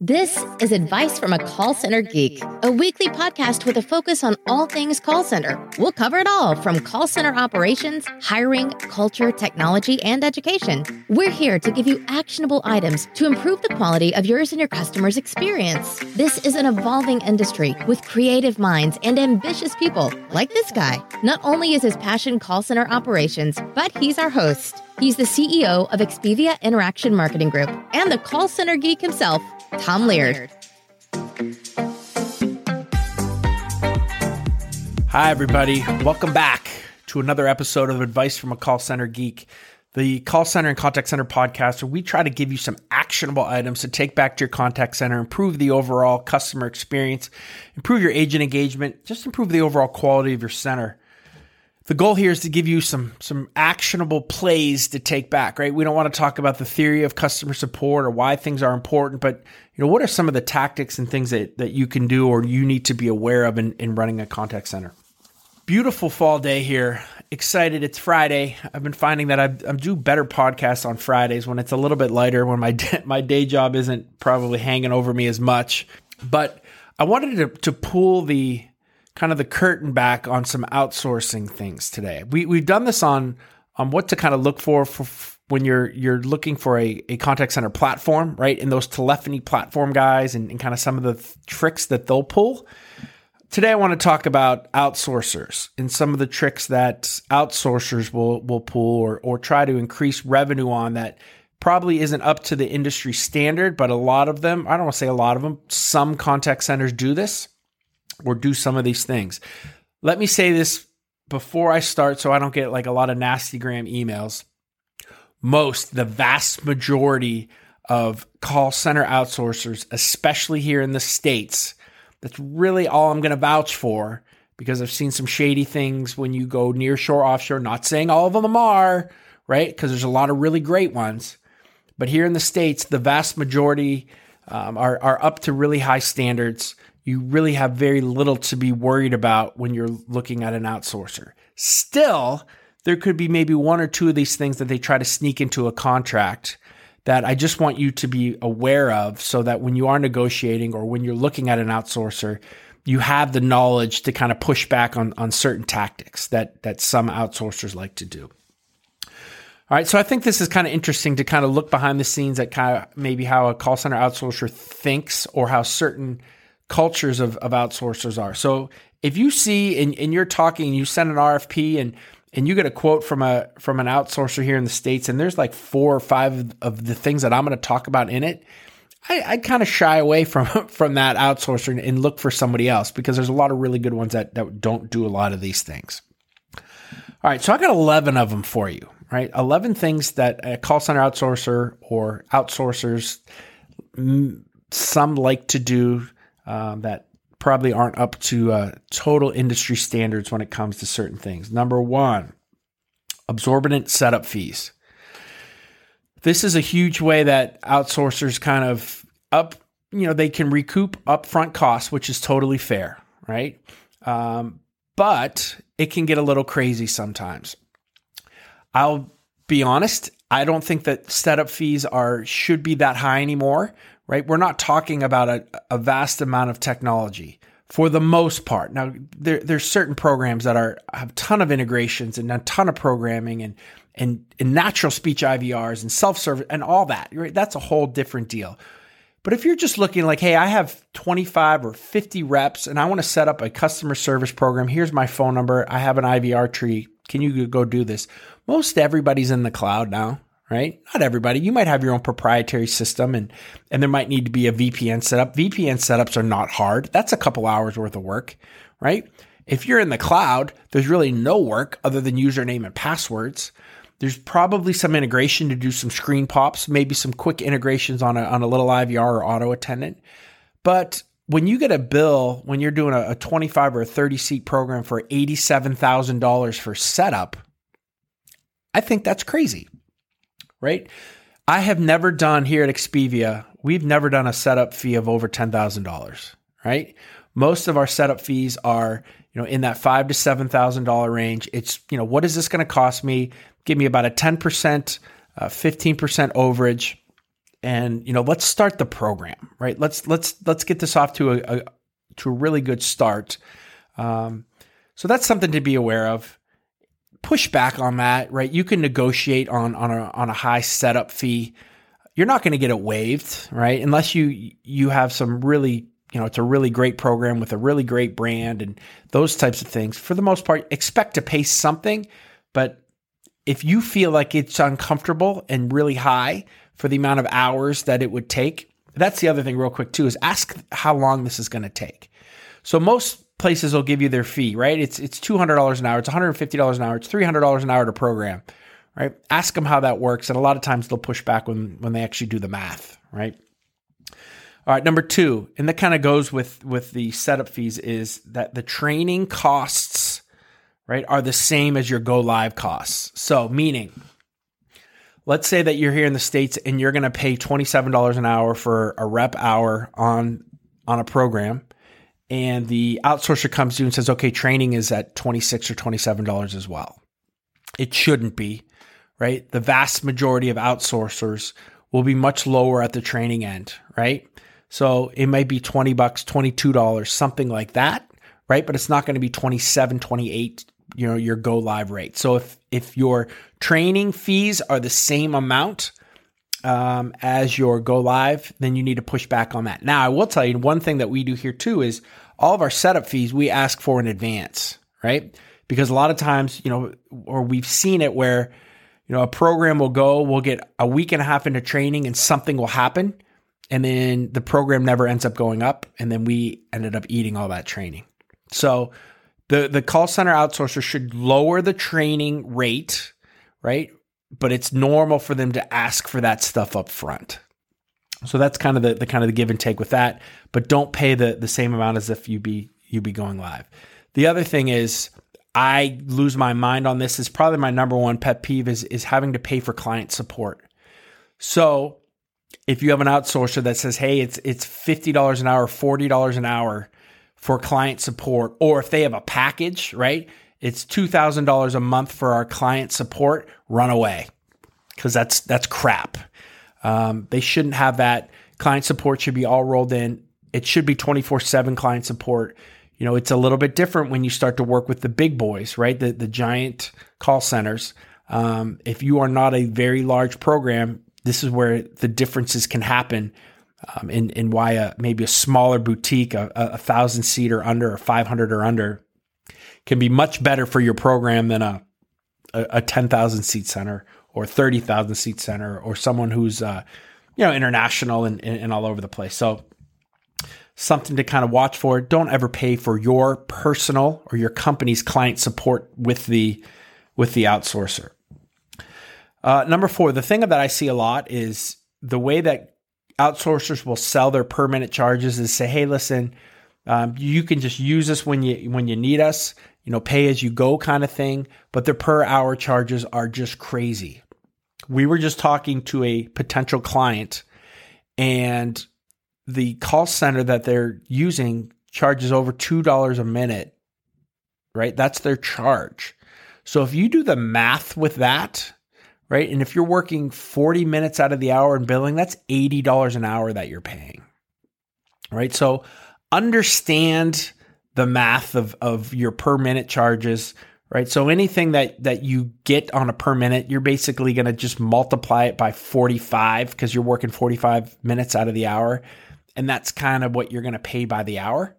This is Advice from a Call Center Geek, a weekly podcast with a focus on all things call center. We'll cover it all from call center operations, hiring, culture, technology, and education. We're here to give you actionable items to improve the quality of yours and your customers' experience. This is an evolving industry with creative minds and ambitious people like this guy. Not only is his passion call center operations, but he's our host. He's the CEO of Expivia Interaction Marketing Group and the call center geek himself, Tom Laird. Hi, everybody. Welcome back to another episode of Advice from a Call Center Geek, the call center and contact center podcast where we try to give you some actionable items to take back to your contact center, improve the overall customer experience, improve your agent engagement, just improve the overall quality of your center the goal here is to give you some some actionable plays to take back right? We don't want to talk about the theory of customer support or why things are important but you know what are some of the tactics and things that, that you can do or you need to be aware of in, in running a contact center? Beautiful fall day here. Excited. It's friday. I've been finding that i am do better podcasts on fridays when it's a little bit lighter when my my day job isn't probably hanging over me as much. But i wanted to, to pull the kind of the curtain back on some outsourcing things today. We we've done this on on what to kind of look for for when you're you're looking for a, a contact center platform, right? And those telephony platform guys and, and kind of some of the th- tricks that they'll pull. Today I want to talk about outsourcers and some of the tricks that outsourcers will will pull or or try to increase revenue on that probably isn't up to the industry standard, but a lot of them, I don't want to say a lot of them, some contact centers do this or do some of these things. Let me say this before I start so I don't get like a lot of nasty gram emails. Most, the vast majority of call center outsourcers, especially here in the States, that's really all I'm going to vouch for because I've seen some shady things when you go near shore, offshore. Not saying all of them are, right? Because there's a lot of really great ones. But here in the States, the vast majority um, are, are up to really high standards you really have very little to be worried about when you're looking at an outsourcer. Still, there could be maybe one or two of these things that they try to sneak into a contract that I just want you to be aware of so that when you are negotiating or when you're looking at an outsourcer, you have the knowledge to kind of push back on, on certain tactics that, that some outsourcers like to do. All right, so I think this is kind of interesting to kind of look behind the scenes at kind of maybe how a call center outsourcer thinks or how certain cultures of, of outsourcers are. So if you see and, and you're talking, you send an RFP and and you get a quote from a from an outsourcer here in the states, and there's like four or five of the things that I'm going to talk about in it. I, I kind of shy away from from that outsourcer and, and look for somebody else because there's a lot of really good ones that that don't do a lot of these things. All right, so I got 11 of them for you. Right, 11 things that a call center outsourcer or outsourcers mm, some like to do um, that probably aren't up to uh, total industry standards when it comes to certain things. Number one, absorbent setup fees. This is a huge way that outsourcers kind of up, you know, they can recoup upfront costs, which is totally fair, right? Um, but it can get a little crazy sometimes. I'll be honest, I don't think that setup fees are should be that high anymore right? We're not talking about a, a vast amount of technology for the most part. Now, there, there's certain programs that are have a ton of integrations and a ton of programming and and, and natural speech IVRs and self service and all that. Right? That's a whole different deal. But if you're just looking like, hey, I have 25 or 50 reps and I want to set up a customer service program, here's my phone number. I have an IVR tree. Can you go do this? Most everybody's in the cloud now right? Not everybody. You might have your own proprietary system and and there might need to be a VPN setup. VPN setups are not hard. That's a couple hours worth of work, right? If you're in the cloud, there's really no work other than username and passwords. There's probably some integration to do some screen pops, maybe some quick integrations on a on a little IVR or auto attendant. But when you get a bill when you're doing a, a 25 or a 30 seat program for $87,000 for setup, I think that's crazy, right? I have never done here at Expivia, we've never done a setup fee of over $10,000, right? Most of our setup fees are, you know, in that five to seven thousand dollar range. It's, you know, what is this going to cost me? Give me about a 10%, uh, 15% overage and you know let's start the program right let's let's let's get this off to a, a to a really good start um, so that's something to be aware of push back on that right you can negotiate on on a on a high setup fee you're not going to get it waived right unless you you have some really you know it's a really great program with a really great brand and those types of things for the most part expect to pay something but if you feel like it's uncomfortable and really high for the amount of hours that it would take. That's the other thing, real quick, too, is ask how long this is going to take. So most places will give you their fee, right? It's it's two hundred dollars an hour, it's one hundred fifty dollars an hour, it's three hundred dollars an hour to program, right? Ask them how that works, and a lot of times they'll push back when when they actually do the math, right? All right, number two, and that kind of goes with with the setup fees, is that the training costs, right, are the same as your go live costs. So meaning let's say that you're here in the states and you're going to pay $27 an hour for a rep hour on on a program and the outsourcer comes to you and says okay training is at 26 or $27 as well. It shouldn't be right? The vast majority of outsourcers will be much lower at the training end right? So it might be 20 bucks $22 something like that right? But it's not going to be 27 28 you know your go live rate. So if if your training fees are the same amount um, as your go live, then you need to push back on that. Now I will tell you one thing that we do here too is all of our setup fees we ask for in advance, right? Because a lot of times you know, or we've seen it where you know a program will go, we'll get a week and a half into training, and something will happen. And then the program never ends up going up, and then we ended up eating all that training. So the the call center outsourcer should lower the training rate, right? But it's normal for them to ask for that stuff up front. So that's kind of the, the kind of the give and take with that. But don't pay the the same amount as if you be you be going live. The other thing is I lose my mind on this is probably my number one pet peeve is is having to pay for client support. So if you have an outsourcer that says, "Hey, it's it's fifty dollars an hour, forty dollars an hour," for client support, or if they have a package, right? It's $2,000 a month for our client support, run away because that's, that's crap. Um, they shouldn't have that. Client support should be all rolled in. It should be 24 7 client support. You know, it's a little bit different when you start to work with the big boys, right? The, the giant call centers. Um, if you are not a very large program, this is where the differences can happen um, and, and why a, maybe a smaller boutique, a, a thousand seat or under, or 500 or under, can be much better for your program than a, a, a 10,000 seat center or 30,000 seat center or someone who's, uh, you know, international and, and, and all over the place. So, something to kind of watch for. Don't ever pay for your personal or your company's client support with the with the outsourcer. Uh, number four, the thing that I see a lot is the way that outsourcers will sell their per minute charges is say, hey, listen, um, you can just use us when you when you need us, you know, pay as you go kind of thing. But their per hour charges are just crazy. We were just talking to a potential client, and the call center that they're using charges over two dollars a minute. Right, that's their charge. So if you do the math with that, right? And if you're working 40 minutes out of the hour and billing, that's $80 an hour that you're paying, right? So understand the math of, of your per minute charges, right? So anything that, that you get on a per minute, you're basically going to just multiply it by 45 because you're working 45 minutes out of the hour. And that's kind of what you're going to pay by the hour.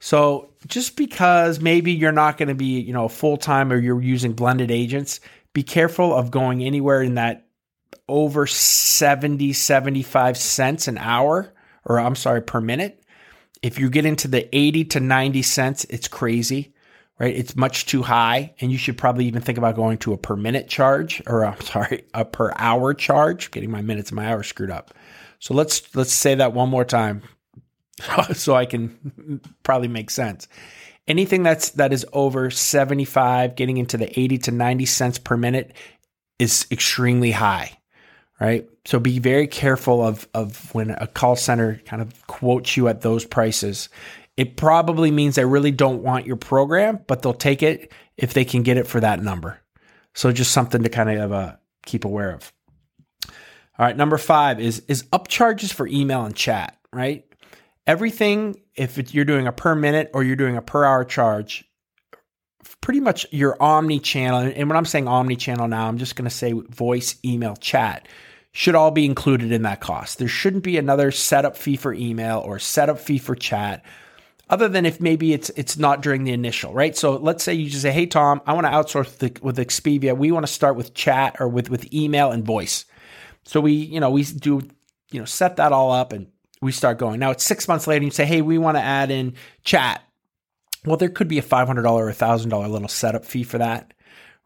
So just because maybe you're not going to be, you know, full time or you're using blended agents, be careful of going anywhere in that over 70, 75 cents an hour, or I'm sorry, per minute. If you get into the 80 to 90 cents, it's crazy, right? It's much too high. And you should probably even think about going to a per minute charge, or I'm sorry, a per hour charge, getting my minutes and my hours screwed up. So let's, let's say that one more time. so I can probably make sense. Anything that's that is over 75, getting into the 80 to 90 cents per minute is extremely high, right? So be very careful of of when a call center kind of quotes you at those prices. It probably means they really don't want your program, but they'll take it if they can get it for that number. So just something to kind of uh, keep aware of. All right, number five is is upcharges for email and chat. Right, everything if you're doing a per minute or you're doing a per hour charge, pretty much your omni channel. And when I'm saying omni channel now, I'm just going to say voice, email, chat should all be included in that cost. There shouldn't be another setup fee for email or setup fee for chat other than if maybe it's it's not during the initial, right? So let's say you just say, "Hey Tom, I want to outsource the, with Expivia. We want to start with chat or with with email and voice." So we, you know, we do, you know, set that all up and we start going. Now it's six months later, and you say, "Hey, we want to add in chat." Well, there could be a five hundred dollar or thousand dollar little setup fee for that,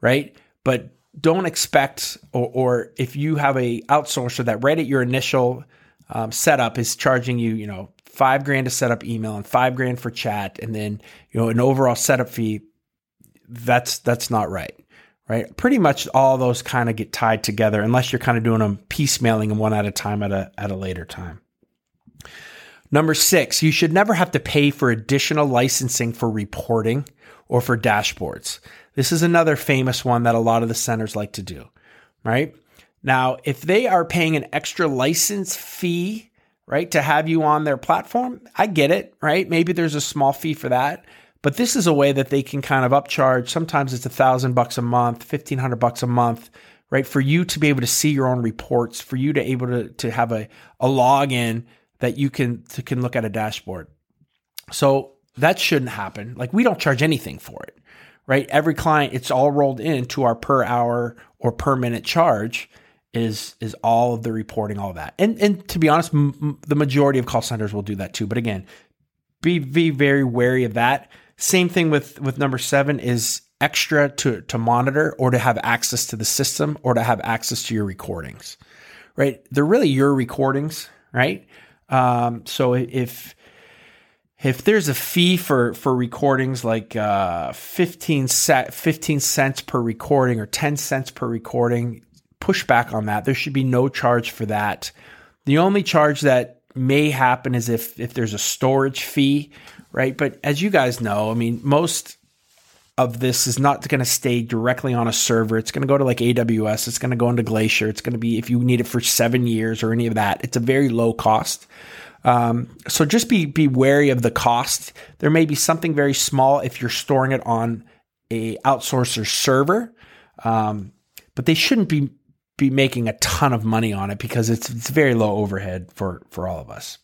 right? But don't expect, or, or if you have a outsourcer that right at your initial um, setup is charging you, you know, five grand to set up email and five grand for chat, and then you know an overall setup fee. That's that's not right, right? Pretty much all those kind of get tied together, unless you're kind of doing them piecemealing them one at a time at a at a later time. Number six, you should never have to pay for additional licensing for reporting or for dashboards. This is another famous one that a lot of the centers like to do, right? Now, if they are paying an extra license fee right? To have you on their platform. I get it, right? Maybe there's a small fee for that, but this is a way that they can kind of upcharge. Sometimes it's a thousand bucks a month, fifteen hundred bucks a month, right? For you to be able to see your own reports, for you to able to to have a a login that you can to, can look at a dashboard. So that shouldn't happen. Like we don't charge anything for it, right? Every client, it's all rolled into our per hour or per minute charge is is all of the reporting, all that. And and to be honest, m- the majority of call centers will do that too. But again, be be very wary of that. Same thing with with number seven is extra to to monitor or to have access to the system or to have access to your recordings. Right? They're really your recordings, right? Um, so if if there's a fee for for recordings like uh, 15 set 15 cents per recording or 10 cents per recording push back on that. There should be no charge for that. The only charge that may happen is if if there's a storage fee, right? But as you guys know, I mean, most of this is not going to stay directly on a server. It's going to go to like AWS. It's going to go into Glacier. It's going to be if you need it for seven years or any of that. It's a very low cost. Um, so just be be wary of the cost. There may be something very small if you're storing it on a outsourcer server, um, but they shouldn't be be making a ton of money on it because it's it's very low overhead for for all of us.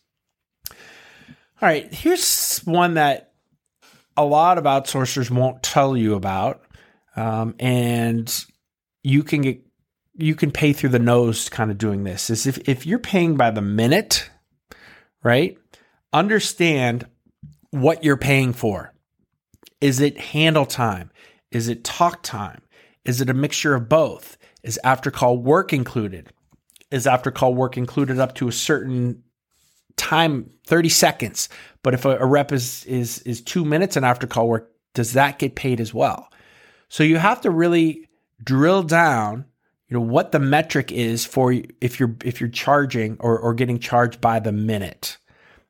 All right, here's one that a lot of outsourcers won't tell you about, um, and you can get you can pay through the nose kind of doing this. Is if if you're paying by the minute, right? Understand what you're paying for. Is it handle time? Is it talk time? Is it a mixture of both? Is after call work included? Is after call work included up to a certain time, 30 seconds? But if a, a rep is is is two minutes and after call work, does that get paid as well? So you have to really drill down, you know, what the metric is for if you're if you're charging or, or getting charged by the minute.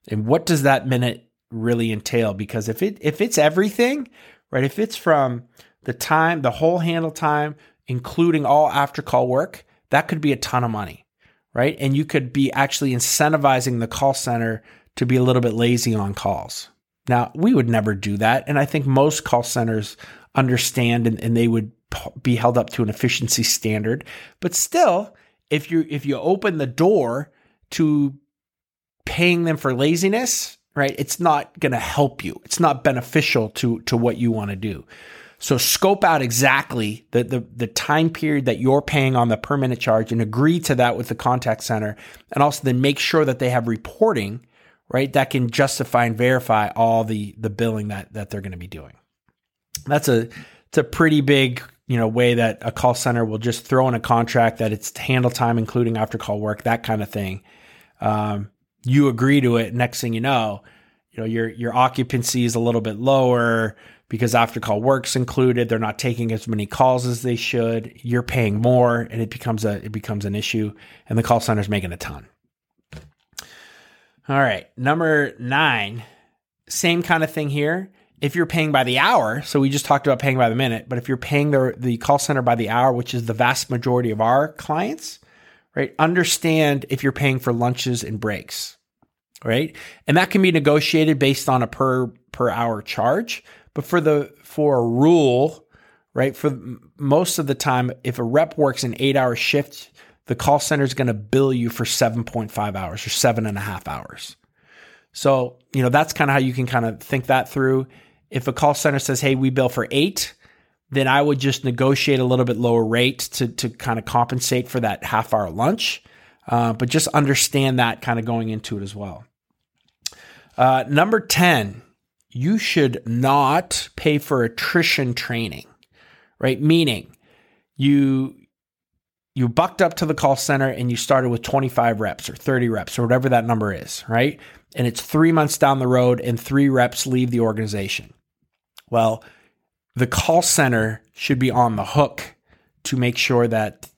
And what does that minute really entail? Because if it if it's everything, right? If it's from the time, the whole handle time including all after call work, that could be a ton of money, right? And you could be actually incentivizing the call center to be a little bit lazy on calls. Now, we would never do that. And I think most call centers understand and, and they would be held up to an efficiency standard. But still, if you if you open the door to paying them for laziness, right? It's not going to help you. It's not beneficial to to what you want to do. So scope out exactly the, the, the time period that you're paying on the per minute charge and agree to that with the contact center. And also then make sure that they have reporting, right, that can justify and verify all the, the billing that, that they're going to be doing. That's a, it's a pretty big, you know, way that a call center will just throw in a contract that it's handle time, including after call work, that kind of thing. Um, you agree to it. Next thing you know, you know your your occupancy is a little bit lower because after call work's included they're not taking as many calls as they should you're paying more and it becomes a it becomes an issue and the call center's making a ton all right number nine same kind of thing here if you're paying by the hour so we just talked about paying by the minute but if you're paying the the call center by the hour which is the vast majority of our clients right understand if you're paying for lunches and breaks right? And that can be negotiated based on a per per hour charge. But for the for a rule, right? For most of the time, if a rep works an eight hour shift, the call center is going to bill you for seven point five hours or seven and a half hours. So you know that's kind of how you can kind of think that through. If a call center says, "Hey, we bill for eight, then I would just negotiate a little bit lower rate to to kind of compensate for that half hour lunch. Uh, but just understand that kind of going into it as well. Uh, number 10, you should not pay for attrition training, right? Meaning you you bucked up to the call center and you started with 25 reps or 30 reps or whatever that number is, right? And it's 3 months down the road and 3 reps leave the organization. Well, the call center should be on the hook to make sure that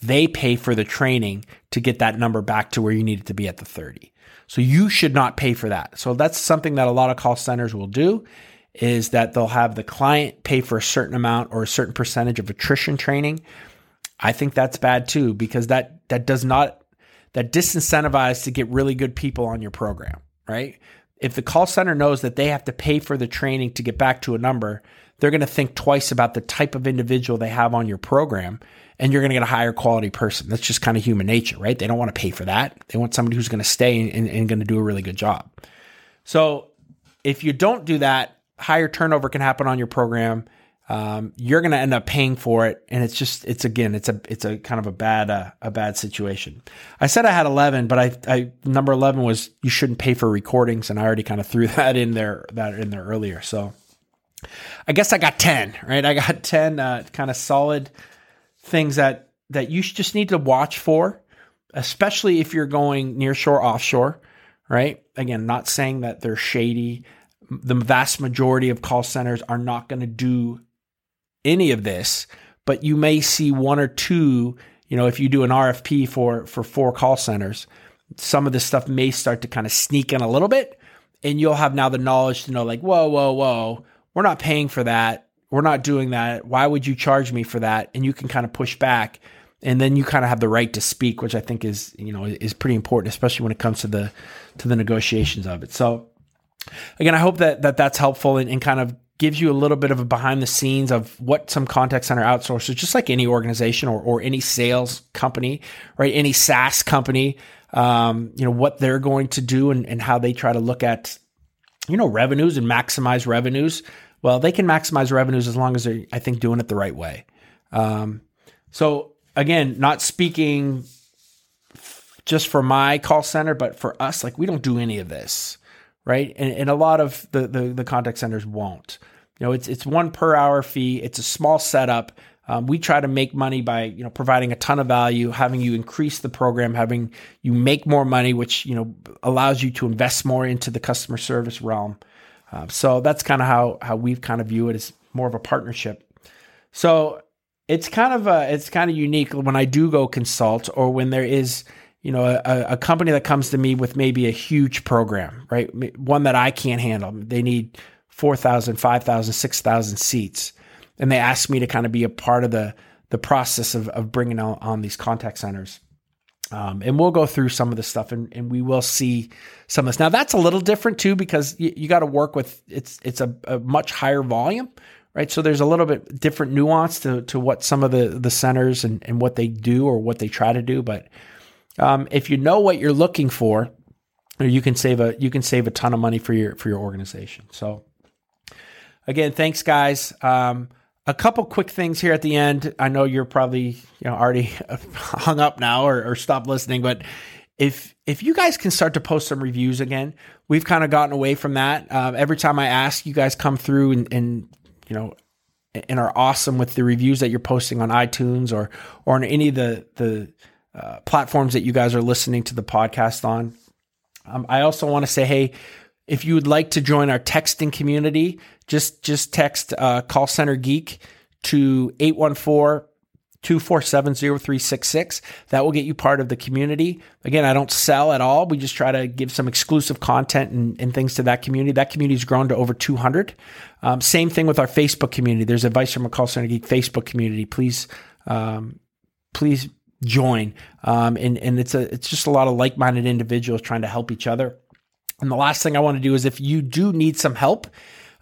they pay for the training to get that number back to where you need it to be at the 30. So you should not pay for that. So that's something that a lot of call centers will do is that they'll have the client pay for a certain amount or a certain percentage of attrition training. I think that's bad too because that that does not that disincentivizes to get really good people on your program, right? If the call center knows that they have to pay for the training to get back to a number, they're going to think twice about the type of individual they have on your program and you're going to get a higher quality person. That's just kind of human nature, right? They don't want to pay for that. They want somebody who's going to stay and, and going to do a really good job. So if you don't do that, higher turnover can happen on your program. Um, you're going to end up paying for it, and it's just it's again it's a it's a kind of a bad uh, a bad situation. I said I had 11, but I, I number 11 was you shouldn't pay for recordings, and I already kind of threw that in there that in there earlier. So I guess I got 10, right? I got 10 uh, kind of solid things that that you just need to watch for, especially if you're going near shore, offshore, right? Again, not saying that they're shady. The vast majority of call centers are not going to do any of this, but you may see one or two, you know, if you do an RFP for for four call centers, some of this stuff may start to kind of sneak in a little bit and you'll have now the knowledge to know like, whoa, whoa, whoa, we're not paying for that we're not doing that. Why would you charge me for that? And you can kind of push back and then you kind of have the right to speak, which I think is, you know, is pretty important, especially when it comes to the, to the negotiations of it. So again, I hope that, that that's helpful and, and kind of gives you a little bit of a behind the scenes of what some contact center outsourcers, just like any organization or, or any sales company, right? Any SaaS company, um, you know, what they're going to do and, and how they try to look at, you know, revenues and maximize revenues well, they can maximize revenues as long as they're, I think, doing it the right way. Um, so again, not speaking just for my call center, but for us, like we don't do any of this, right? And, and a lot of the, the, the contact centers won't. You know, it's it's one per hour fee. It's a small setup. Um, we try to make money by you know providing a ton of value, having you increase the program, having you make more money, which you know allows you to invest more into the customer service realm. Uh, so that's kind of how how we've kind of view it as more of a partnership. So it's kind of a, it's kind of unique when I do go consult or when there is you know a, a company that comes to me with maybe a huge program, right? One that I can't handle. They need 4,000, 5,000, 6,000 seats. And they ask me to kind of be a part of the the process of, of bringing on, on these contact centers. Um, and we'll go through some of this stuff and, and we will see some of this. Now that's a little different too, because you, you got to work with, it's, it's a, a, much higher volume, right? So there's a little bit different nuance to, to what some of the, the centers and, and what they do or what they try to do. But, um, if you know what you're looking for, you can save a, you can save a ton of money for your, for your organization. So again, thanks guys. Um, a couple quick things here at the end. I know you're probably you know already hung up now or, or stopped listening, but if if you guys can start to post some reviews again, we've kind of gotten away from that. Um, every time I ask, you guys come through and, and you know and are awesome with the reviews that you're posting on iTunes or or on any of the the uh, platforms that you guys are listening to the podcast on. Um, I also want to say, hey, If you would like to join our texting community, just just text uh, call center geek to 814 247 0366. That will get you part of the community. Again, I don't sell at all. We just try to give some exclusive content and, and things to that community. That community has grown to over 200. Um, same thing with our Facebook community. There's Advice from a Call Center Geek Facebook community. Please, um, please join. Um, and, and it's a, it's just a lot of like-minded individuals trying to help each other. And the last thing I want to do is if you do need some help,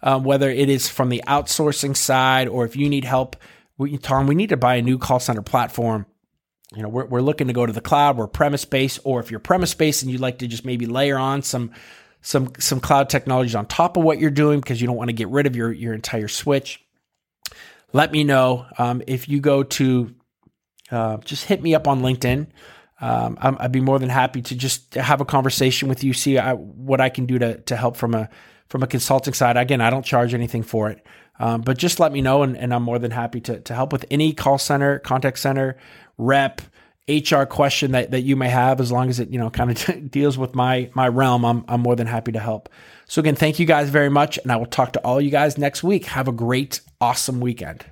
um, whether it is from the outsourcing side or if you need help we, Tom, we need to buy a new call center platform. You know, we're, we're looking to go to the cloud. We're premise based, or if you're premise based and you'd like to just maybe layer on some some some cloud technologies on top of what you're doing because you don't want to get rid of your your entire switch. Let me know um, if you go to uh, just hit me up on LinkedIn. Um, i would be more than happy to just have a conversation with you, see I, what I can do to to help from a from a consulting side. Again, I don't charge anything for it. Um, but just let me know, and, and, I'm more than happy to, to help with any call center, contact center, rep, HR question that, that you may have, as long as it you know kind of deals with my my realm. I'm I'm more than happy to help. So again, thank you guys very much, and I will talk to all you guys next week. Have a great, awesome weekend.